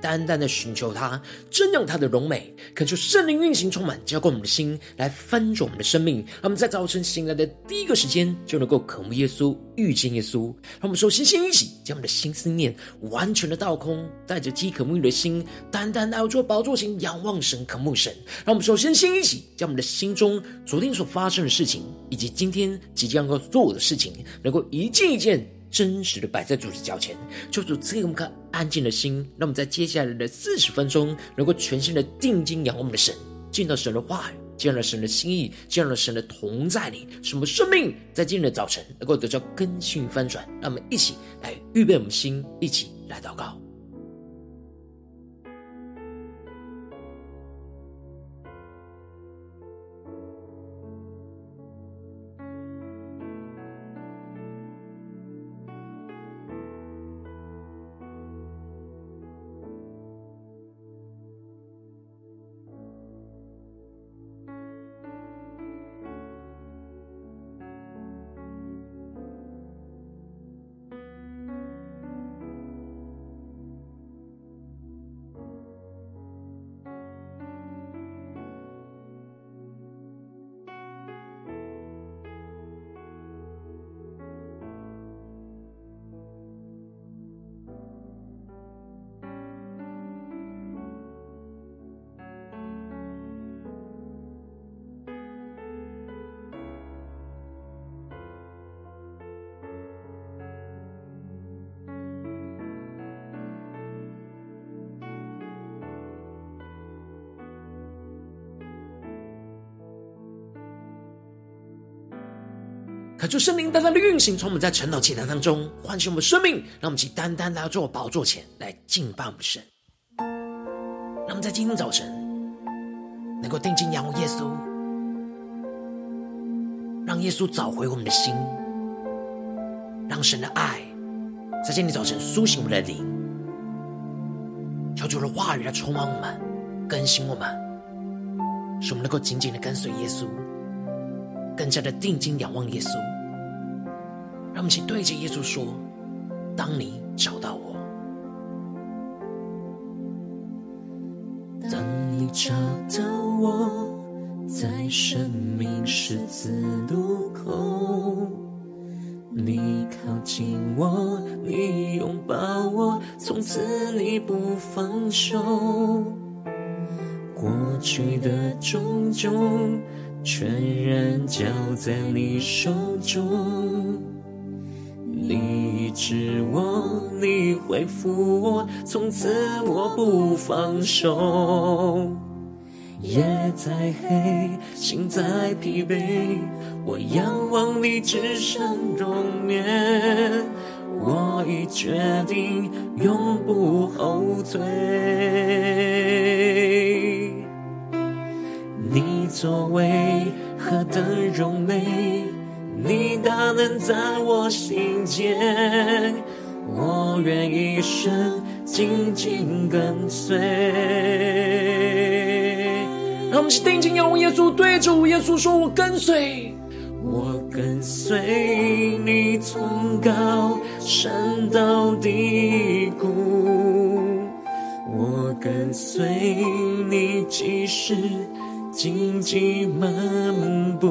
单单的寻求他，瞻仰他的荣美，恳求圣灵运行充满，浇灌我们的心，来翻转我们的生命。让我们在早晨醒来的第一个时间，就能够渴慕耶稣，遇见耶稣。让我们首先先一起将我们的心思念完全的倒空，带着饥渴沐浴的心，单单来到宝座前仰望神，渴慕神。让我们首先先一起将我们的心中昨天所发生的事情，以及今天即将要做的事情，能够一件一件。真实的摆在主的脚前，求主赐给我们颗安静的心，让我们在接下来的四十分钟，能够全心的定睛仰望我们的神，见到神的话语，见到神的心意，见到神的同在里，什么生命在今天的早晨能够得到更新翻转。让我们一起来预备我们心，一起来祷告。求圣灵单单的运行，从我们在晨祷祈祷当中唤醒我们生命，让我们去单单来到宝座前来敬拜我们神。让我们在今天早晨能够定睛仰望耶稣，让耶稣找回我们的心，让神的爱在今天早晨苏醒我们的灵，求主的话语来充满我们，更新我们，使我们能够紧紧的跟随耶稣。更加的定睛仰望耶稣，让我们一起对着耶稣说：“当你找到我，当你找到我，在生命十字路口，你靠近我，你拥抱我，从此你不放手，过去的种种。”全然交在你手中，医治我，你恢复我，从此我不放手。夜再黑，心再疲惫，我仰望你至圣容颜，我已决定永不后退。你作为何等荣美，你大能在我心间，我愿一生紧紧跟随。让我们是定睛仰望耶稣，对着耶稣说：“我跟随，我跟随你从高山到低谷，我跟随你即使。”荆棘漫步，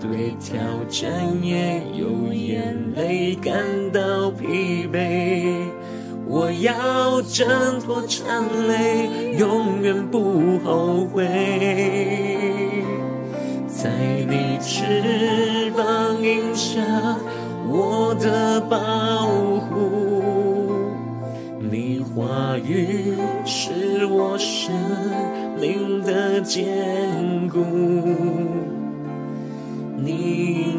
对挑战，也有眼泪感到疲惫。我要挣脱缠累，永远不后悔。在你翅膀荫下，我的保护，你话语。是我生命的坚固，你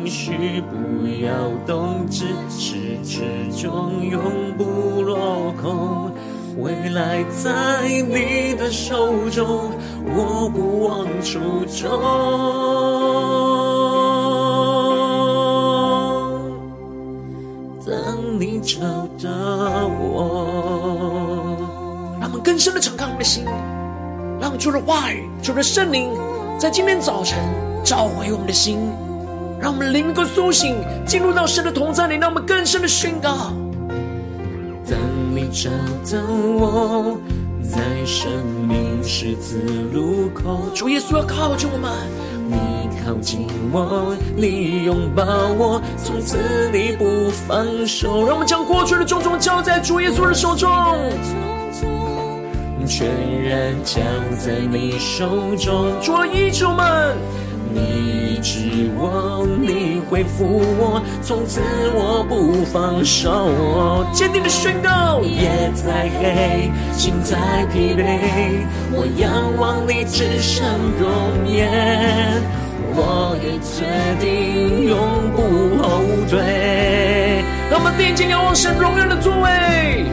应许不要动止，始至终永不落空。未来在你的手中，我不忘初衷。当你找到我。让我们更深的敞开我们的心，让主的话语、主的圣灵在今天早晨召回我们的心，让我们灵能够苏醒，进入到神的同在里，让我们更深的宣告。当你找到我，在生命十字路口，主耶稣要靠近我们，你靠近我，你拥抱我，从此你不放手。让我们将过去的种种交在主耶稣的手中，全然交在你手中。主啊，医治我们。你医治我，你恢复我，从此我不放手。坚定的宣告，夜再黑，心再疲惫，我仰望你至圣容颜，我也决定永不后退。让我们定睛仰望神荣耀的座位，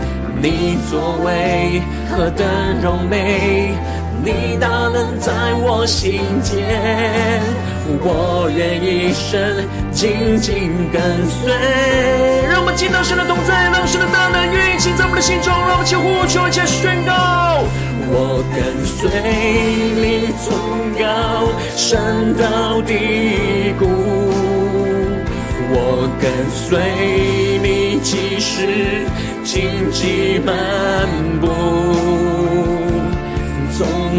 你作为何等荣美。你大能在我心间，我愿一生紧紧跟随。让我们见到神的同在，让神的大能运行在我们的心中。让我们齐呼求，一起宣告：我跟随你从高山到低谷，我跟随你即使荆棘漫步。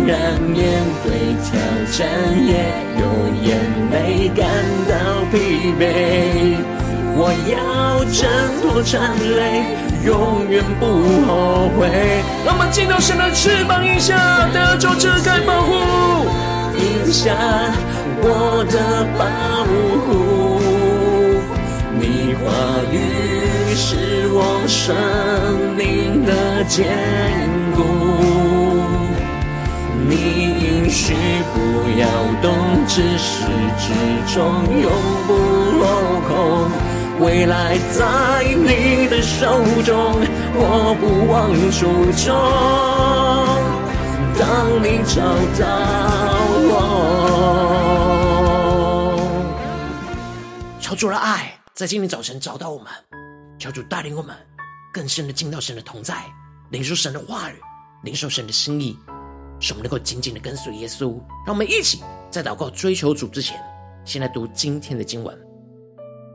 然面对挑战，也有眼泪感到疲惫，我要挣脱缠累，永远不后悔。让我们进到神的翅膀荫下，得着遮盖保护，荫下我的保护，你话语是我生命的坚固。你应许不要动，至始至终永不落空。未来在你的手中，我不忘初衷。当你找到我，求主的爱在今天早晨找到我们，求主带领我们更深的进到神的同在，领受神的话语，领受神的心意。使我们能够紧紧的跟随耶稣，让我们一起在祷告追求主之前，先来读今天的经文。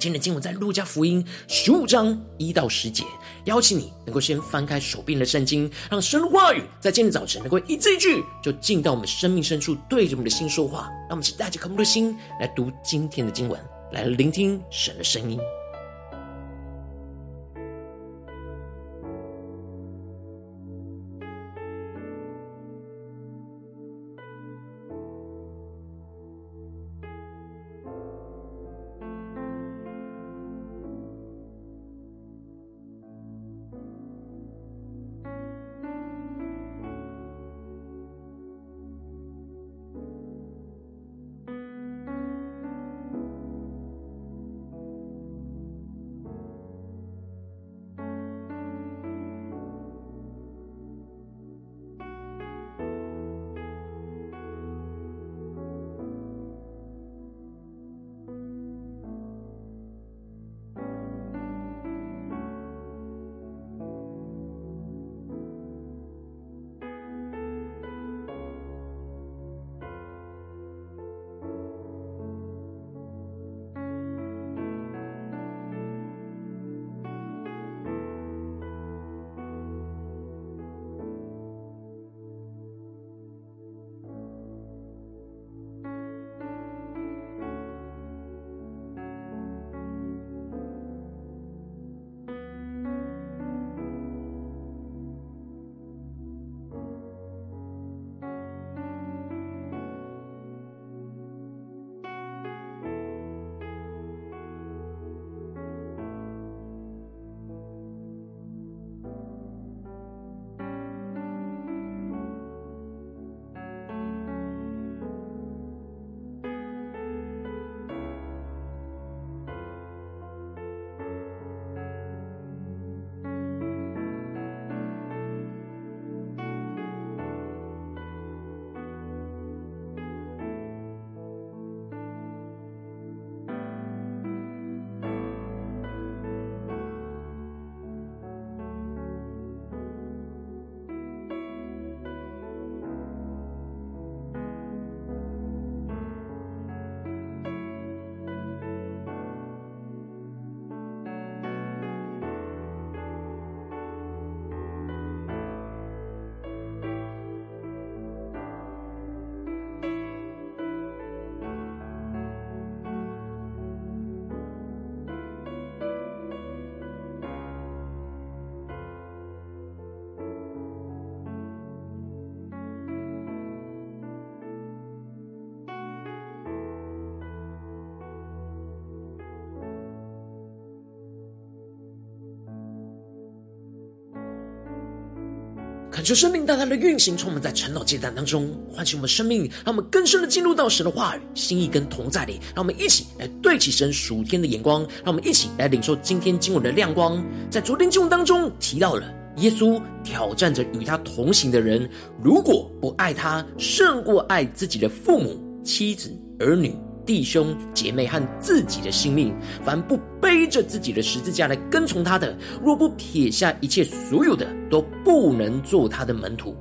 今天的经文在路加福音十五章一到十节。邀请你能够先翻开手边的圣经，让神的话语在今天早晨能够一字一句就进到我们生命深处，对着我们的心说话。让我们请带着渴慕的心来读今天的经文，来聆听神的声音。恳求生命大大的运行，充满在晨祷阶段当中，唤醒我们生命，让我们更深的进入到神的话语、心意跟同在里。让我们一起来对齐神属天的眼光，让我们一起来领受今天经文的亮光。在昨天经文当中提到了耶稣挑战着与他同行的人，如果不爱他胜过爱自己的父母、妻子、儿女。弟兄姐妹和自己的性命，凡不背着自己的十字架来跟从他的，若不撇下一切所有的，都不能做他的门徒。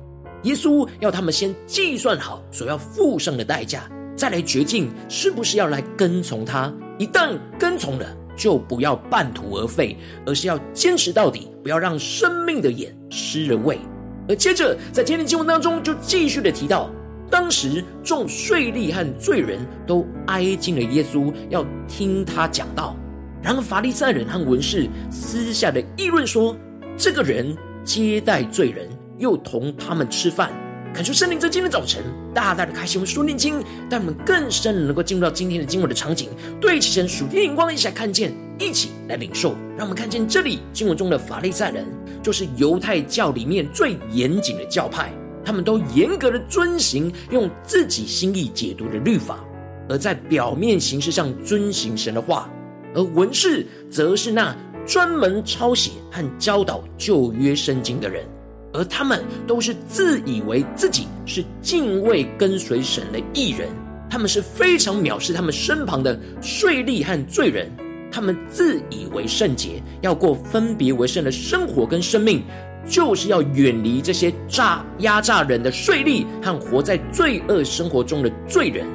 耶稣要他们先计算好所要付上的代价，再来决定是不是要来跟从他。一旦跟从了，就不要半途而废，而是要坚持到底，不要让生命的眼失了味。而接着在今天的经文当中，就继续的提到。当时众税吏和罪人都挨近了耶稣，要听他讲道。然而法利赛人和文士私下的议论说：“这个人接待罪人，又同他们吃饭。”恳求圣灵在今天早晨大大的开启我们书念经，让我们更深能够进入到今天的经文的场景，对齐神属天眼光，一起来看见，一起来领受。让我们看见这里经文中的法利赛人，就是犹太教里面最严谨的教派。他们都严格的遵行用自己心意解读的律法，而在表面形式上遵行神的话；而文士则是那专门抄写和教导旧约圣经的人，而他们都是自以为自己是敬畏跟随神的艺人，他们是非常藐视他们身旁的税吏和罪人，他们自以为圣洁，要过分别为圣的生活跟生命。就是要远离这些诈压榨人的税吏和活在罪恶生活中的罪人，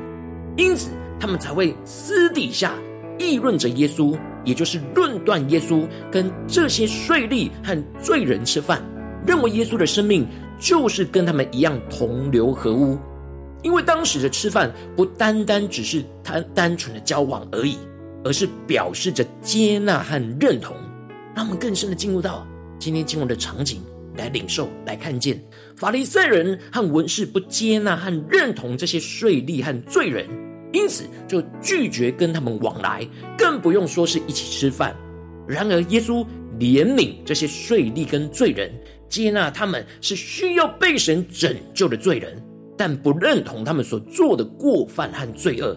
因此他们才会私底下议论着耶稣，也就是论断耶稣跟这些税吏和罪人吃饭，认为耶稣的生命就是跟他们一样同流合污。因为当时的吃饭不单单只是他单纯的交往而已，而是表示着接纳和认同，让我们更深的进入到。今天经文的场景来领受，来看见法利赛人和文士不接纳和认同这些税吏和罪人，因此就拒绝跟他们往来，更不用说是一起吃饭。然而耶稣怜悯这些税吏跟罪人，接纳他们是需要被神拯救的罪人，但不认同他们所做的过犯和罪恶。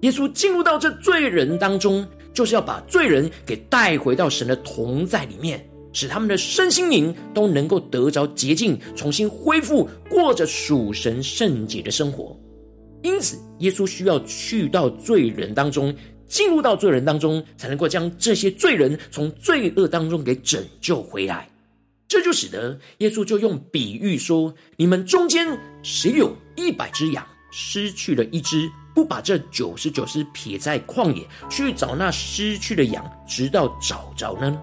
耶稣进入到这罪人当中，就是要把罪人给带回到神的同在里面。使他们的身心灵都能够得着洁净，重新恢复，过着属神圣洁的生活。因此，耶稣需要去到罪人当中，进入到罪人当中，才能够将这些罪人从罪恶当中给拯救回来。这就使得耶稣就用比喻说：你们中间谁有一百只羊，失去了一只，不把这九十九只撇在旷野，去找那失去的羊，直到找着呢？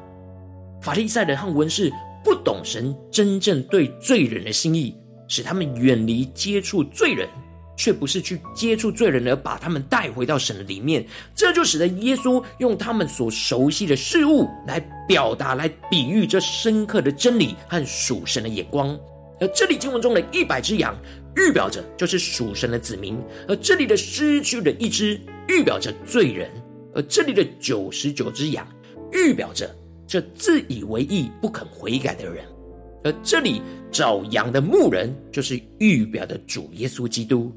法利赛人和文士不懂神真正对罪人的心意，使他们远离接触罪人，却不是去接触罪人而把他们带回到神的里面。这就使得耶稣用他们所熟悉的事物来表达、来比喻这深刻的真理和属神的眼光。而这里经文中的一百只羊，预表着就是属神的子民；而这里的失去的一只，预表着罪人；而这里的九十九只羊，预表着。这自以为意、不肯悔改的人，而这里找羊的牧人，就是预表的主耶稣基督。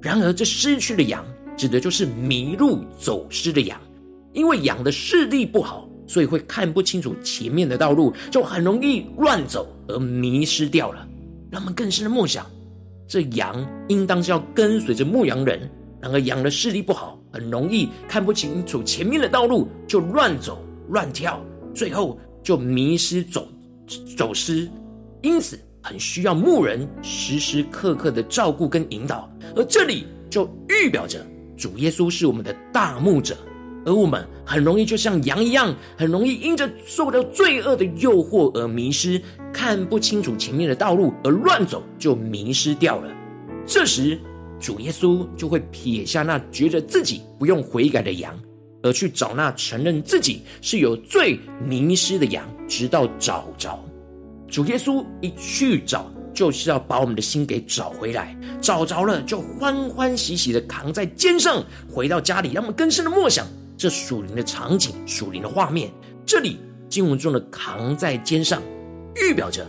然而，这失去的羊，指的就是迷路走失的羊，因为羊的视力不好，所以会看不清楚前面的道路，就很容易乱走而迷失掉了。让我们更深的默想，这羊应当是要跟随着牧羊人，然而羊的视力不好，很容易看不清楚前面的道路，就乱走乱跳。最后就迷失走走失，因此很需要牧人时时刻刻的照顾跟引导。而这里就预表着主耶稣是我们的大牧者，而我们很容易就像羊一样，很容易因着受到罪恶的诱惑而迷失，看不清楚前面的道路而乱走，就迷失掉了。这时主耶稣就会撇下那觉得自己不用悔改的羊。而去找那承认自己是有罪迷失的羊，直到找着。主耶稣一去找，就是要把我们的心给找回来。找着了，就欢欢喜喜的扛在肩上，回到家里，让我们更深的默想这属灵的场景、属灵的画面。这里经文中的扛在肩上，预表着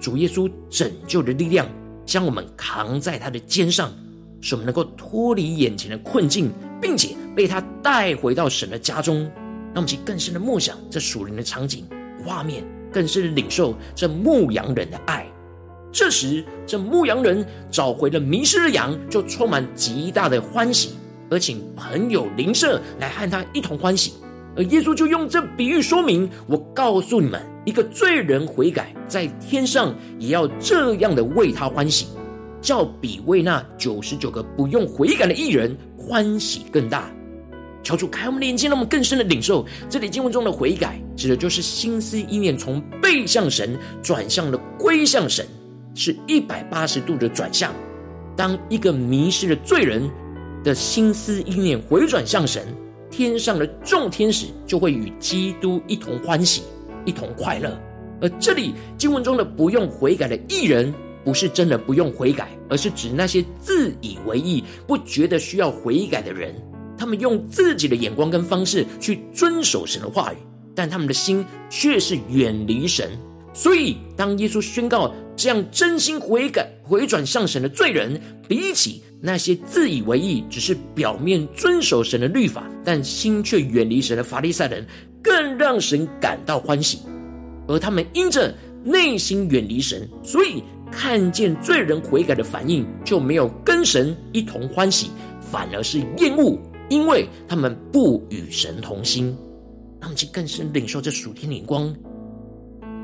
主耶稣拯救的力量，将我们扛在他的肩上，使我们能够脱离眼前的困境，并且被他带回到神的家中。让我们去更深的默想这属灵的场景画面，更深的领受这牧羊人的爱。这时，这牧羊人找回了迷失的羊，就充满极大的欢喜，而请朋友邻舍来和他一同欢喜。而耶稣就用这比喻说明：我告诉你们，一个罪人悔改，在天上也要这样的为他欢喜，叫比为那九十九个不用悔改的艺人欢喜更大。求主开我们的眼睛，让我们更深的领受这里经文中的悔改，指的就是心思意念从背向神转向了归向神，是一百八十度的转向。当一个迷失的罪人的心思意念回转向神，天上的众天使就会与基督一同欢喜，一同快乐。而这里经文中的不用悔改的艺人，不是真的不用悔改，而是指那些自以为意、不觉得需要悔改的人。他们用自己的眼光跟方式去遵守神的话语，但他们的心却是远离神。所以，当耶稣宣告这样真心悔改、回转向神的罪人，比起那些自以为意、只是表面遵守神的律法，但心却远离神的法利赛人，更让神感到欢喜。而他们因着内心远离神，所以看见罪人悔改的反应，就没有跟神一同欢喜，反而是厌恶。因为他们不与神同心，他们就更深领受这属天灵光。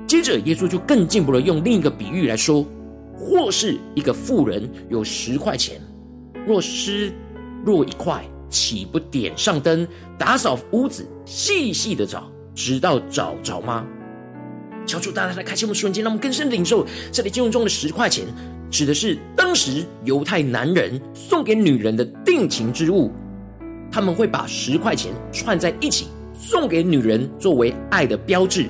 接着，耶稣就更进一步的用另一个比喻来说：或是一个富人有十块钱，若失落一块，岂不点上灯，打扫屋子，细细的找，直到找着吗？求主大大的开启我们瞬间，让我们更深领受这里经文中的十块钱，指的是当时犹太男人送给女人的定情之物。他们会把十块钱串在一起送给女人作为爱的标志，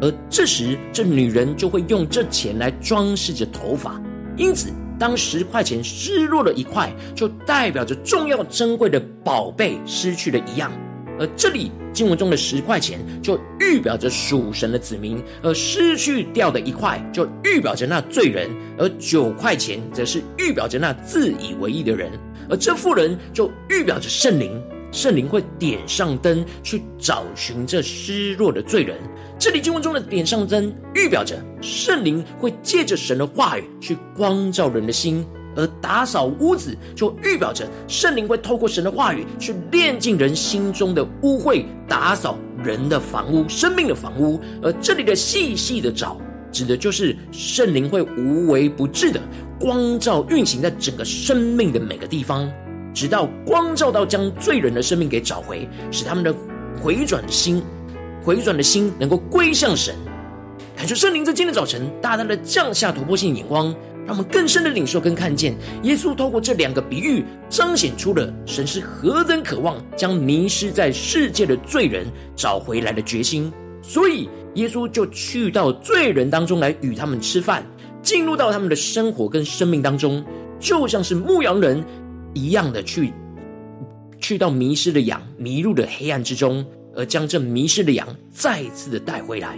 而这时这女人就会用这钱来装饰着头发。因此，当十块钱失落了一块，就代表着重要珍贵的宝贝失去了一样。而这里经文中的十块钱就预表着属神的子民，而失去掉的一块就预表着那罪人，而九块钱则是预表着那自以为义的人。而这妇人就预表着圣灵，圣灵会点上灯去找寻这失落的罪人。这里经文中的点上灯，预表着圣灵会借着神的话语去光照人的心；而打扫屋子，就预表着圣灵会透过神的话语去炼净人心中的污秽，打扫人的房屋、生命的房屋。而这里的细细的找，指的就是圣灵会无微不至的。光照运行在整个生命的每个地方，直到光照到将罪人的生命给找回，使他们的回转的心、回转的心能够归向神。感谢圣灵在今天早晨大大的降下突破性眼光，让我们更深的领受跟看见，耶稣透过这两个比喻，彰显出了神是何等渴望将迷失在世界的罪人找回来的决心。所以，耶稣就去到罪人当中来与他们吃饭。进入到他们的生活跟生命当中，就像是牧羊人一样的去去到迷失的羊迷路的黑暗之中，而将这迷失的羊再次的带回来，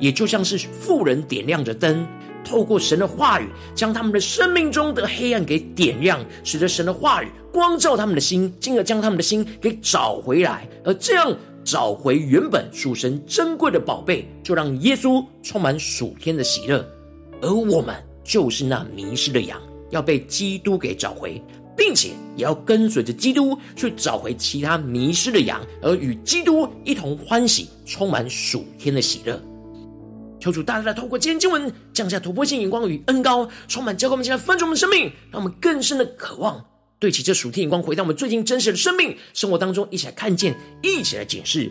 也就像是富人点亮着灯，透过神的话语，将他们的生命中的黑暗给点亮，使得神的话语光照他们的心，进而将他们的心给找回来，而这样找回原本属神珍贵的宝贝，就让耶稣充满属天的喜乐。而我们就是那迷失的羊，要被基督给找回，并且也要跟随着基督去找回其他迷失的羊，而与基督一同欢喜，充满属天的喜乐。求主大大的透过今天经文降下突破性眼光与恩膏，充满教灌我们现在分盛我们生命，让我们更深的渴望对齐这属天眼光，回到我们最近真实的生命生活当中，一起来看见，一起来检视。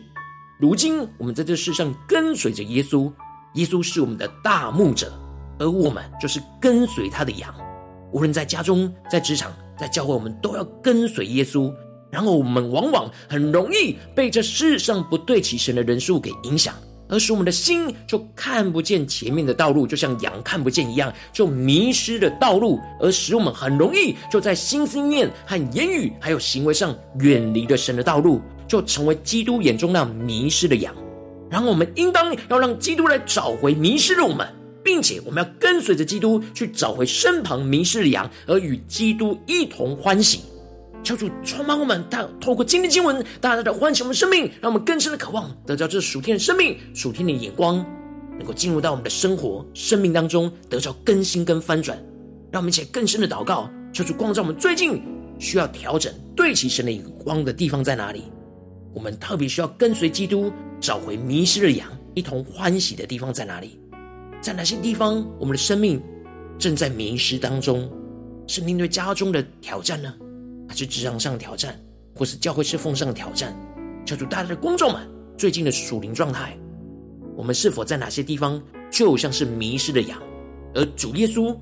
如今我们在这世上跟随着耶稣，耶稣是我们的大牧者。而我们就是跟随他的羊，无论在家中、在职场、在教会，我们都要跟随耶稣。然后我们往往很容易被这世上不对齐神的人数给影响，而使我们的心就看不见前面的道路，就像羊看不见一样，就迷失了道路，而使我们很容易就在心思念和言语还有行为上远离了神的道路，就成为基督眼中那迷失的羊。然后我们应当要让基督来找回迷失的我们。并且我们要跟随着基督去找回身旁迷失的羊，而与基督一同欢喜。求主充满我们，他透过今天经文，大大的唤醒我们生命，让我们更深的渴望得到这属天的生命、属天的眼光，能够进入到我们的生活、生命当中，得到更新跟翻转。让我们一起更深的祷告，求主光照我们最近需要调整、对齐神的眼光的地方在哪里？我们特别需要跟随基督，找回迷失的羊，一同欢喜的地方在哪里？在哪些地方，我们的生命正在迷失当中？是面对家中的挑战呢？还是职场上的挑战，或是教会侍奉上的挑战？求主大大的光照们最近的属灵状态，我们是否在哪些地方就像是迷失的羊？而主耶稣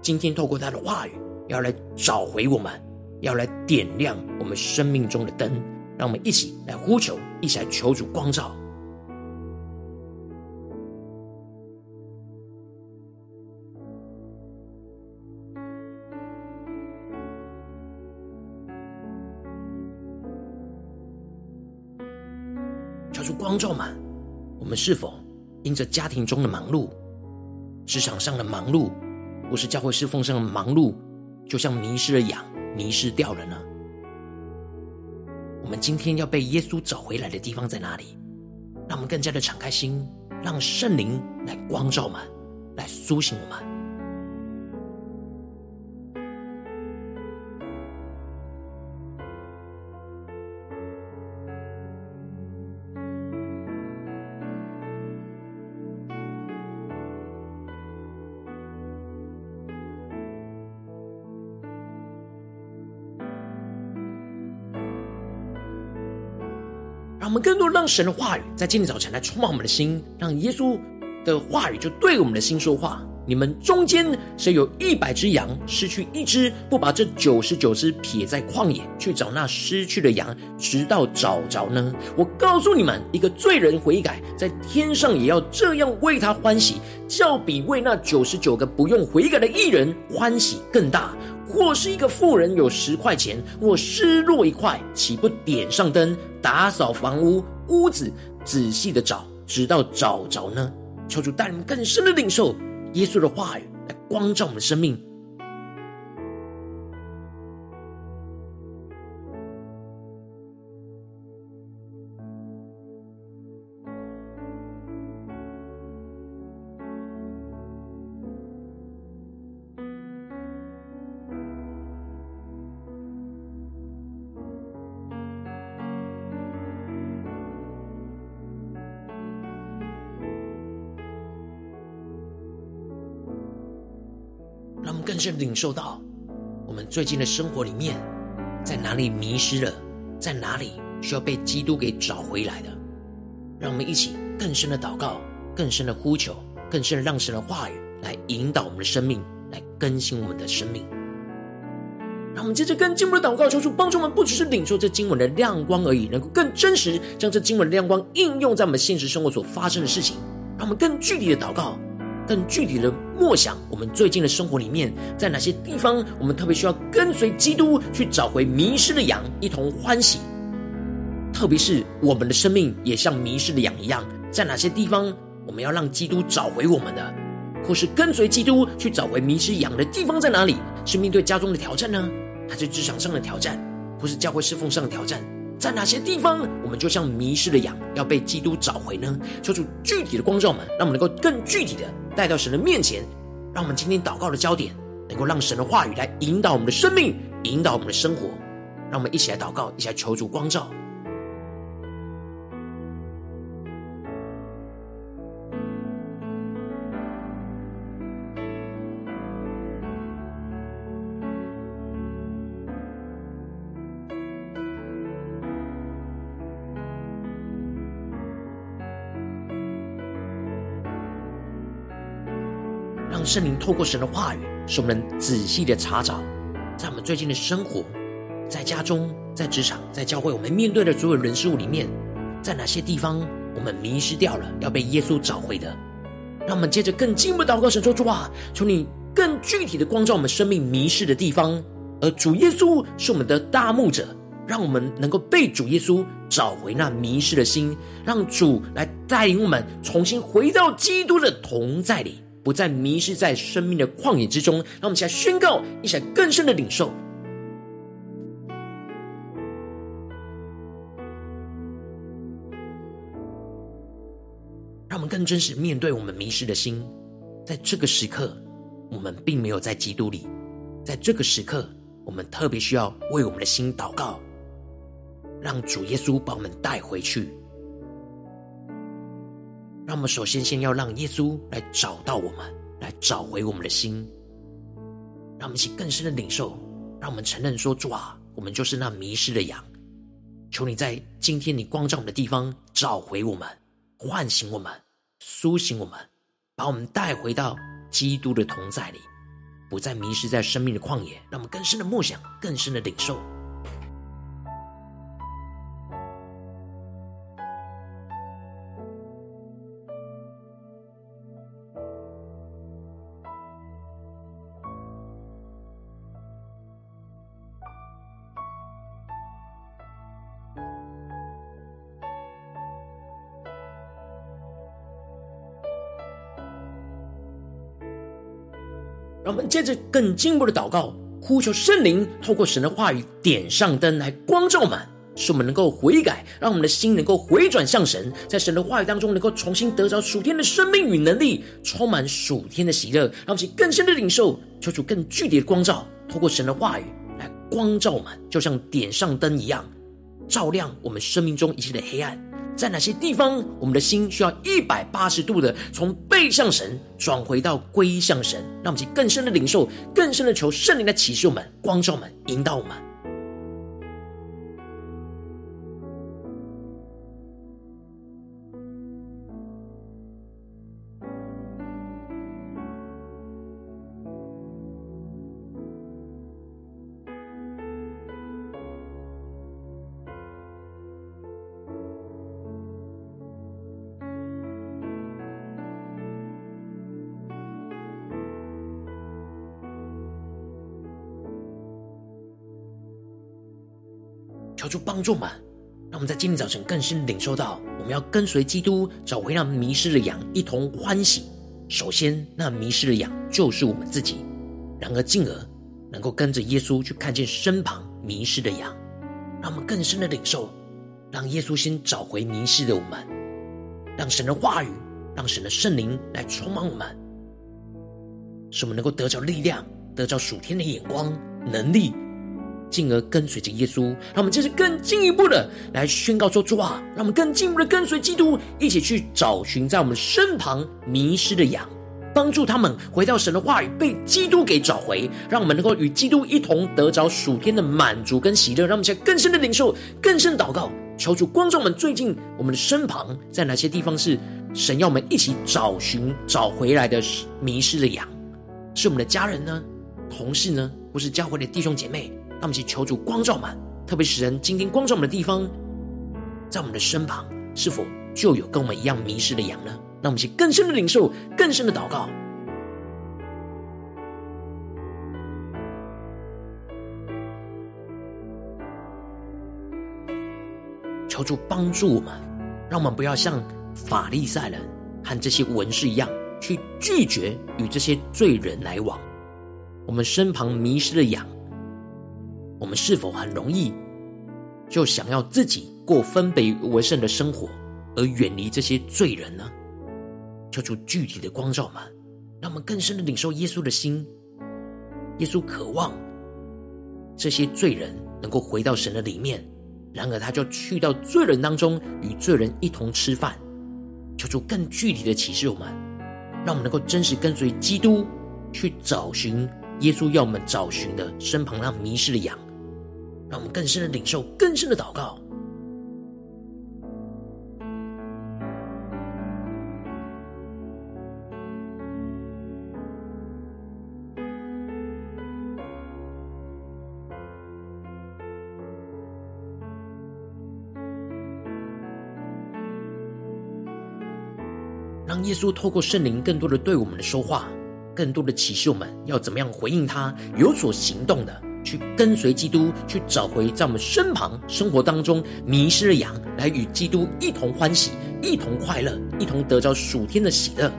今天透过他的话语，要来找回我们，要来点亮我们生命中的灯，让我们一起来呼求，一起来求主光照。光照满，我们是否因着家庭中的忙碌、职场上的忙碌，或是教会侍奉上的忙碌，就像迷失了羊，迷失掉了呢？我们今天要被耶稣找回来的地方在哪里？让我们更加的敞开心，让圣灵来光照们，来苏醒我们。我们更多让神的话语在今天早晨来充满我们的心，让耶稣的话语就对我们的心说话。你们中间谁有一百只羊，失去一只，不把这九十九只撇在旷野，去找那失去的羊，直到找着呢？我告诉你们，一个罪人悔改，在天上也要这样为他欢喜，较比为那九十九个不用悔改的义人欢喜更大。或是一个富人有十块钱，我失落一块，岂不点上灯，打扫房屋屋子，仔细的找，直到找着呢？求主带领更深的领受耶稣的话语，来光照我们的生命。更深领受到，我们最近的生活里面，在哪里迷失了，在哪里需要被基督给找回来的。让我们一起更深的祷告，更深的呼求，更深的让神的话语来引导我们的生命，来更新我们的生命。让我们接着跟进步的祷告，求主帮助我们，不只是领受这经文的亮光而已，能够更真实将这经文的亮光应用在我们现实生活所发生的事情。让我们更具体的祷告。更具体的默想，我们最近的生活里面，在哪些地方，我们特别需要跟随基督去找回迷失的羊，一同欢喜。特别是我们的生命也像迷失的羊一样，在哪些地方，我们要让基督找回我们的，或是跟随基督去找回迷失羊的地方在哪里？是面对家中的挑战呢，还是职场上的挑战，或是教会侍奉上的挑战？在哪些地方，我们就像迷失的羊，要被基督找回呢？求主具体的光照们，让我们能够更具体的带到神的面前，让我们今天祷告的焦点，能够让神的话语来引导我们的生命，引导我们的生活。让我们一起来祷告，一起来求主光照。圣灵透过神的话语，使我们仔细的查找，在我们最近的生活，在家中、在职场、在教会，我们面对的所有人事物里面，在哪些地方我们迷失掉了，要被耶稣找回的？让我们接着更进一步祷告，神说：主啊，求你更具体的光照我们生命迷失的地方。而主耶稣是我们的大牧者，让我们能够被主耶稣找回那迷失的心，让主来带领我们重新回到基督的同在里。不再迷失在生命的旷野之中。让我们一起来宣告，一起来更深的领受。让我们更真实面对我们迷失的心。在这个时刻，我们并没有在基督里。在这个时刻，我们特别需要为我们的心祷告，让主耶稣把我们带回去。让我们首先先要让耶稣来找到我们，来找回我们的心。让我们一起更深的领受，让我们承认说：主啊，我们就是那迷失的羊。求你在今天你光照我们的地方找回我们，唤醒我们，苏醒我们，把我们带回到基督的同在里。不再迷失在生命的旷野，让我们更深的梦想，更深的领受。接着更进一步的祷告，呼求圣灵透过神的话语点上灯来光照我们，使我们能够悔改，让我们的心能够回转向神，在神的话语当中能够重新得着属天的生命与能力，充满属天的喜乐，让我们更深的领受，求主更具体的光照，透过神的话语来光照我们，就像点上灯一样，照亮我们生命中一切的黑暗。在哪些地方，我们的心需要一百八十度的从背向神转回到归向神，让我们去更深的领受，更深的求圣灵的启示我们、光照我们、引导我们。帮助我们，让我们在今天早晨更深领受到，我们要跟随基督，找回那迷失的羊，一同欢喜。首先，那迷失的羊就是我们自己；然而，进而能够跟着耶稣去看见身旁迷失的羊，让我们更深的领受，让耶稣先找回迷失的我们，让神的话语，让神的圣灵来充满我们，使我们能够得着力量，得着属天的眼光、能力。进而跟随着耶稣，让我们这是更进一步的来宣告说：“主啊，让我们更进一步的跟随基督，一起去找寻在我们身旁迷失的羊，帮助他们回到神的话语，被基督给找回，让我们能够与基督一同得着属天的满足跟喜乐。让我们现在更深的领受，更深祷告，求主光照我们最近我们的身旁在哪些地方是神要我们一起找寻找回来的迷失的羊？是我们的家人呢？同事呢？或是教会的弟兄姐妹？”让我们去求主光照们，特别使人今天光照我们的地方，在我们的身旁，是否就有跟我们一样迷失的羊呢？让我们去更深的领受，更深的祷告，求主帮助我们，让我们不要像法利赛人和这些文士一样，去拒绝与这些罪人来往。我们身旁迷失的羊。我们是否很容易就想要自己过分别为圣的生活，而远离这些罪人呢？求主具体的光照们，让我们更深的领受耶稣的心。耶稣渴望这些罪人能够回到神的里面，然而他就去到罪人当中，与罪人一同吃饭。求主更具体的启示我们，让我们能够真实跟随基督，去找寻耶稣要我们找寻的身旁那迷失的羊。让我们更深的领受，更深的祷告，让耶稣透过圣灵更多的对我们的说话，更多的启示我们要怎么样回应他，有所行动的。去跟随基督，去找回在我们身旁生活当中迷失的羊，来与基督一同欢喜，一同快乐，一同得着属天的喜乐。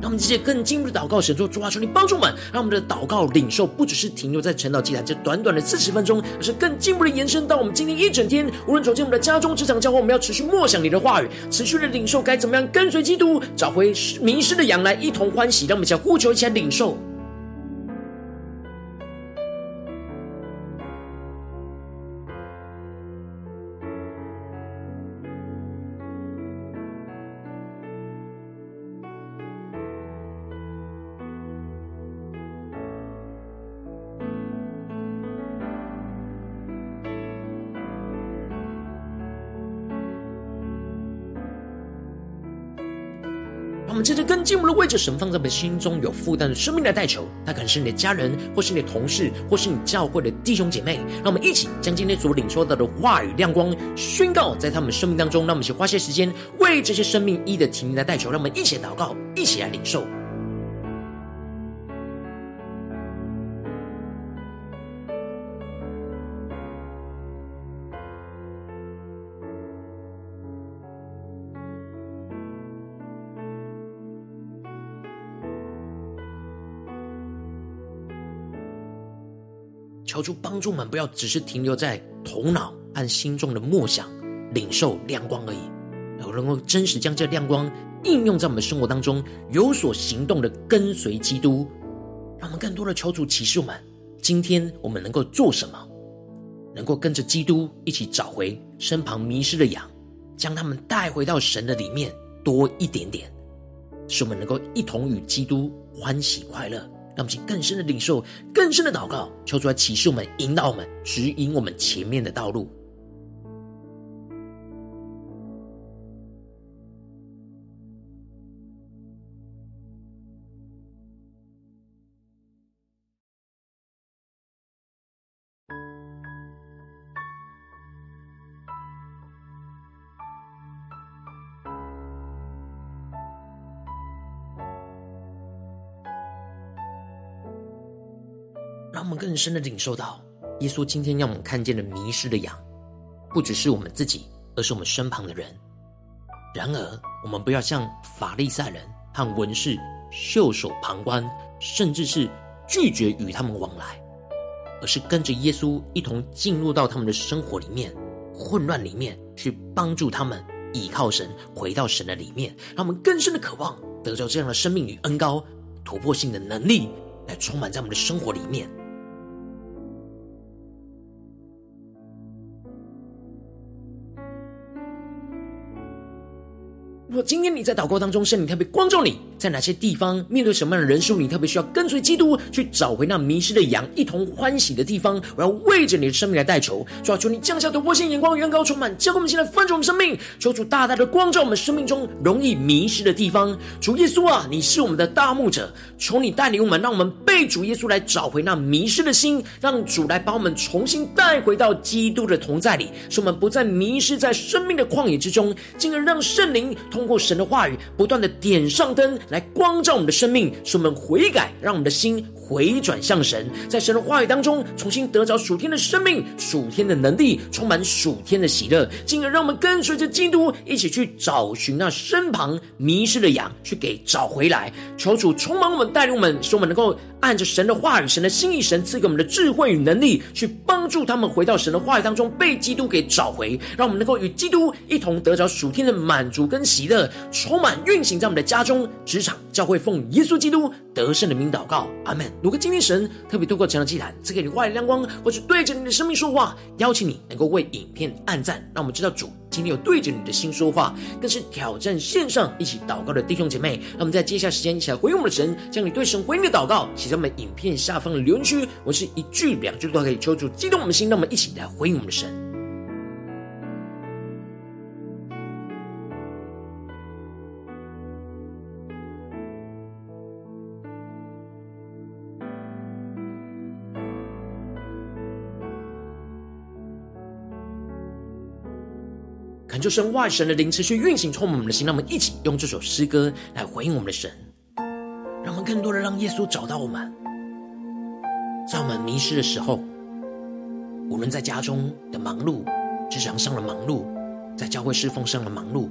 让我们这些更进步的祷告，神作主啊，求你帮助我们，让我们的祷告领受不只是停留在晨祷祭坛这短短的四十分钟，而是更进步的延伸到我们今天一整天。无论走进我们的家中、职场、教会，我们要持续默想你的话语，持续的领受该怎么样跟随基督，找回迷失的羊来，一同欢喜。让我们想呼求，一起来领受。我们接着跟进一步的位置神放在我们心中有负担的生命来代求，他可能是你的家人，或是你的同事，或是你教会的弟兄姐妹。让我们一起将今天所领受到的话语亮光宣告在他们生命当中。让我们一起花些时间为这些生命一的提名来代求。让我们一起祷告，一起来领受。求主帮助我们，不要只是停留在头脑和心中的默想、领受亮光而已，而能够真实将这亮光应用在我们生活当中，有所行动的跟随基督。让我们更多的求主启示我们，今天我们能够做什么，能够跟着基督一起找回身旁迷失的羊，将他们带回到神的里面多一点点，使我们能够一同与基督欢喜快乐。让我们去更深的领受，更深的祷告，求出来启示我们，引导我们，指引我们前面的道路。让我们更深的领受到，耶稣今天让我们看见的迷失的羊，不只是我们自己，而是我们身旁的人。然而，我们不要像法利赛人和文士袖手旁观，甚至是拒绝与他们往来，而是跟着耶稣一同进入到他们的生活里面，混乱里面去帮助他们倚靠神，回到神的里面，让我们更深的渴望得到这样的生命与恩膏，突破性的能力来充满在我们的生活里面。如果今天你在祷告当中，圣灵特别光照你，在哪些地方面对什么样的人数，你特别需要跟随基督去找回那迷失的羊，一同欢喜的地方，我要为着你的生命来代求。主啊，求你降下突破性眼光，远高充满，教我们现在翻转我们生命，求主大大的光照我们生命中容易迷失的地方。主耶稣啊，你是我们的大牧者，求你带领我们，让我们被主耶稣来找回那迷失的心，让主来把我们重新带回到基督的同在里，使我们不再迷失在生命的旷野之中，进而让圣灵。通过神的话语，不断的点上灯来光照我们的生命，使我们悔改，让我们的心回转向神，在神的话语当中重新得着属天的生命、属天的能力，充满属天的喜乐，进而让我们跟随着基督一起去找寻那身旁迷失的羊，去给找回来。求主充满我们，带领我们，使我们能够按着神的话语、神的心意、神赐给我们的智慧与能力，去帮助他们回到神的话语当中，被基督给找回，让我们能够与基督一同得着属天的满足跟喜乐。充满运行在我们的家中、职场、教会，奉耶稣基督得胜的名祷告，阿门。如果今天神特别透过这样的祭坛赐给你话语亮光，或是对着你的生命说话，邀请你能够为影片按赞，让我们知道主今天有对着你的心说话，更是挑战线上一起祷告的弟兄姐妹。那我们在接下时间一起来回应我们的神，将你对神回应的祷告写在我们影片下方的留言区，我是一句两句都可以抽出激动我们的心，那我们一起来回应我们的神。就神话语神的灵持续运行，充满我们的心。让我们一起用这首诗歌来回应我们的神，让我们更多的让耶稣找到我们，在我们迷失的时候，无论在家中的忙碌、职场上的忙碌、在教会侍奉上的忙碌，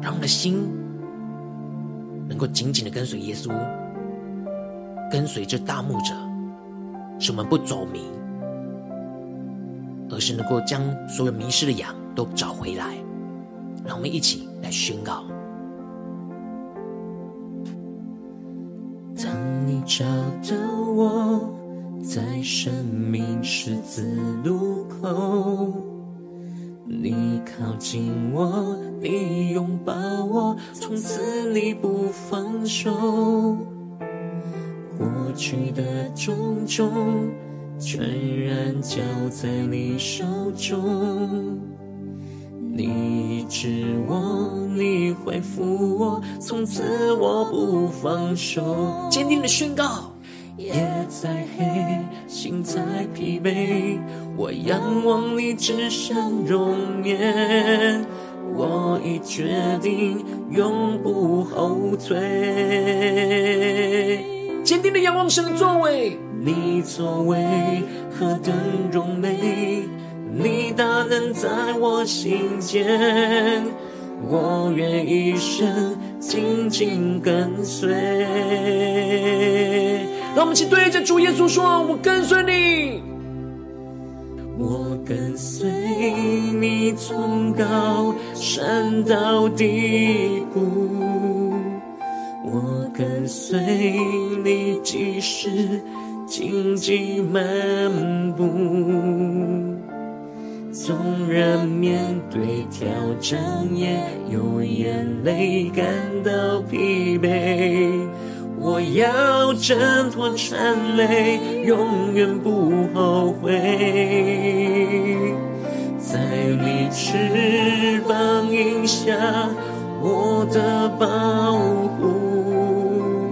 让我们的心能够紧紧的跟随耶稣，跟随这大牧者，使我们不走迷，而是能够将所有迷失的羊都找回来。让我们一起来宣告：当你找到我，在生命十字路口，你靠近我，你拥抱我，从此你不放手。过去的种种，全然交在你手中。你医治我，你恢复我，从此我不放手。坚定的宣告。夜再黑，心再疲惫，我仰望你至圣容颜，我已决定永不后退。坚定的仰望神的作为，你作为何等荣美，你大能在我心间，我愿一生紧紧跟随。让我们一起对着主耶稣说：“我跟随你，我跟随你从高山到低谷，我跟随你即使荆棘漫步，纵然面对挑战，也有眼泪感到疲惫。”我要挣脱缠累，永远不后悔。在你翅膀下，我的保护。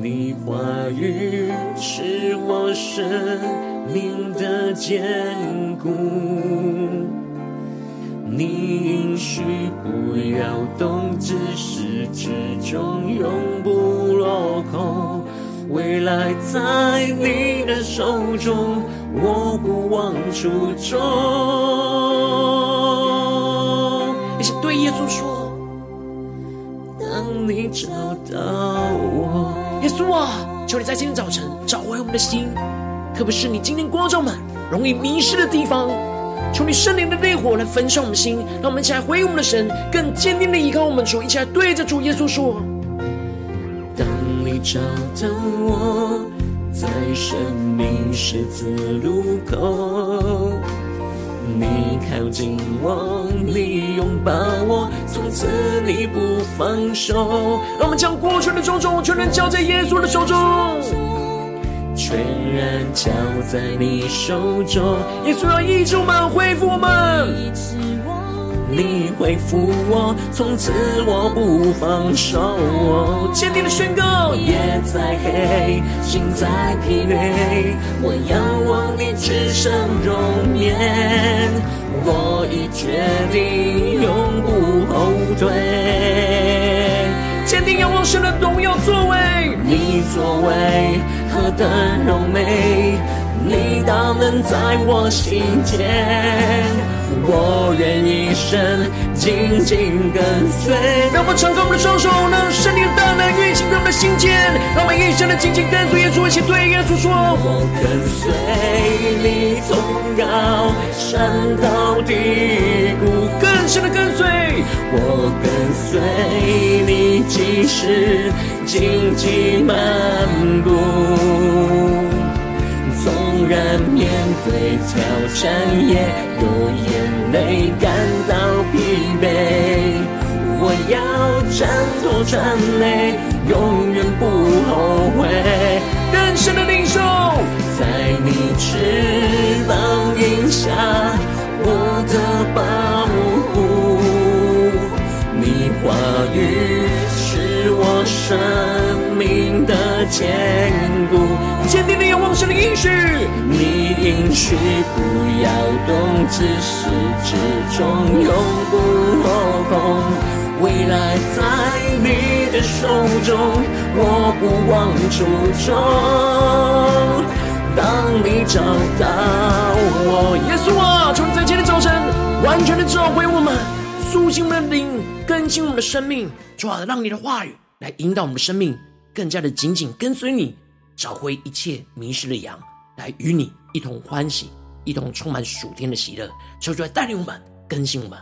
你话语是我生命的坚固。你应许不要动，自始至终永不落空。未来在你的手中，我不忘初衷。一起对耶稣说：当你找到我，耶稣啊，求你在今天早晨找回我们的心，特别是你今天光照满容易迷失的地方。求你圣灵的烈火来焚烧我们的心，让我们一起来回应我们的神，更坚定的依靠我们主，一起来对着主耶稣说：当你找到我，在生命十字路口，你靠近我，你拥抱我，从此你不放手。让我们将过去的种种全然交在耶稣的手中。全然交在你手中，耶稣要医治我们，恢复我们，你恢复我，从此我不放手。坚定的宣告，夜再黑，心再疲惫，我仰望你至圣容颜，我已决定永不后退。坚定仰望神的荣耀作为，你作为。何等柔美，你大能在我心间，我愿一生紧紧跟随。让我们敞开我们的双手，让圣灵的大能运行在我们的心间，让我们一生的紧紧跟随耶稣，一起对耶稣说：我跟随你从高山到低谷，更深的跟随。我跟随你，是荆棘漫步，纵然面对挑战，也有眼泪感到疲惫。我要挣脱缠累，永远不后悔。更深的领受，在你翅膀荫下，我的保护。你话语生命的坚固，坚定的仰望神的应许。你应许不要动，自始至终永不落空。未来在你的手中，我不忘初衷。当你找到我，耶稣啊，求你在今天早晨完全的召回我们。苏醒我们的灵，更新我们的生命，主啊，让你的话语来引导我们的生命，更加的紧紧跟随你，找回一切迷失的羊，来与你一同欢喜，一同充满属天的喜乐。求主来带领我们，更新我们。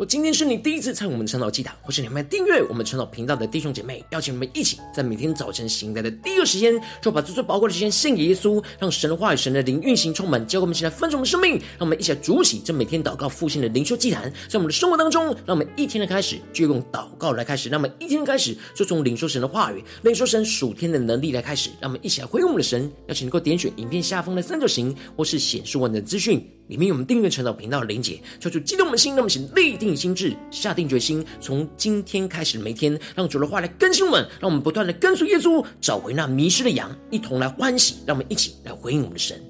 我今天是你第一次参与我们的晨祷祭坛，或是你们订阅我们晨祷频道的弟兄姐妹，邀请你们一起在每天早晨醒来的第一个时间，就把这最宝贵的时间献给耶稣，让神的话语、神的灵运行充满，教会我们一起来分盛我们生命，让我们一起来主起这每天祷告复兴的灵修祭坛，在我们的生活当中，让我们一天的开始就用祷告来开始，让我们一天的开始就从领受神的话语、领受神属天的能力来开始，让我们一起来回应我们的神。邀请能够点选影片下方的三角形，或是显示文的资讯。里面有我们订阅成长频道的玲姐，求主激动我们的心，让我们请立定心志，下定决心，从今天开始的每天，让主的话来更新我们，让我们不断的跟随耶稣，找回那迷失的羊，一同来欢喜，让我们一起来回应我们的神。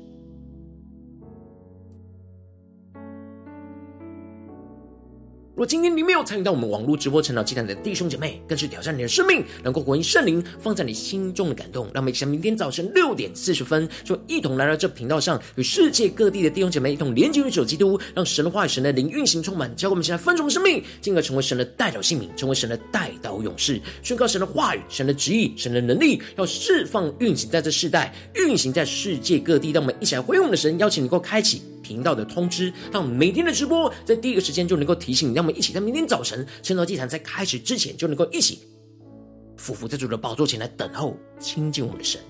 若今天你没有参与到我们网络直播晨祷祭坛的弟兄姐妹，更是挑战你的生命，能够回应圣灵放在你心中的感动。让我们一起在明天早晨六点四十分，就一同来到这频道上，与世界各地的弟兄姐妹一同连接于主基督，让神的话语、神的灵运行充满，教会我们现在分盛生命，进而成为神的代表性命，成为神的代祷勇士，宣告神的话语、神的旨意、神的能力，要释放运行在这世代，运行在世界各地。让我们一起来回应我们的神，邀请你能够开启。频道的通知，让我们每天的直播在第一个时间就能够提醒你，让我们一起在明天早晨圣道祭坛在开始之前就能够一起俯伏在主的宝座前来等候亲近我们的神。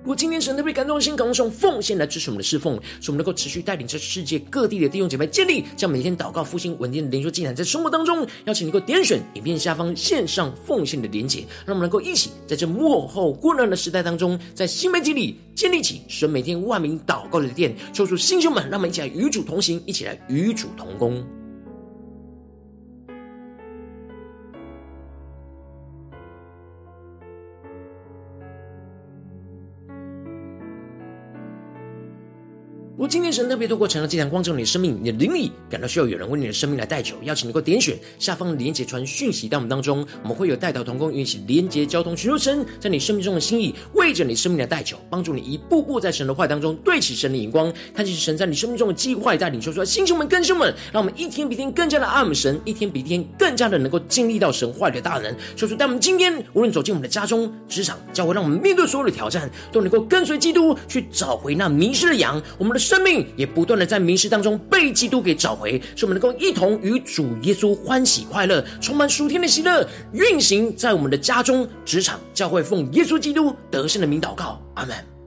如果今天神特别感动的心，感动用奉献来支持我们的侍奉，使我们能够持续带领这世界各地的弟兄姐妹建立，将每天祷告复兴稳定的灵修进展，在生活当中，邀请你能够点选影片下方线上奉献的连结，让我们能够一起在这幕后混乱的时代当中，在新媒体里建立起神每天万名祷告的殿，抽出弟兄们，让我们一起来与主同行，一起来与主同工。今天神特别透过晨祷祭坛光照你的生命，你的灵里感到需要有人为你的生命来代求，邀请你能够点选下方连结传讯息到我们当中，我们会有代祷同工一起连结交通，寻求神在你生命中的心意，为着你生命的代求，帮助你一步步在神的话当中对齐神的眼光，看见神在你生命中的计划带领，说出来，弟兄们、更兄们，让我们一天比一天更加的爱我们神，一天比一天更加的能够经历到神话语的大能。说出，带我们今天无论走进我们的家中、职场、教会，让我们面对所有的挑战，都能够跟随基督去找回那迷失的羊。我们的生生命也不断的在迷失当中被基督给找回，使我们能够一同与主耶稣欢喜快乐，充满属天的喜乐，运行在我们的家中、职场、教会，奉耶稣基督得胜的名祷告，阿门。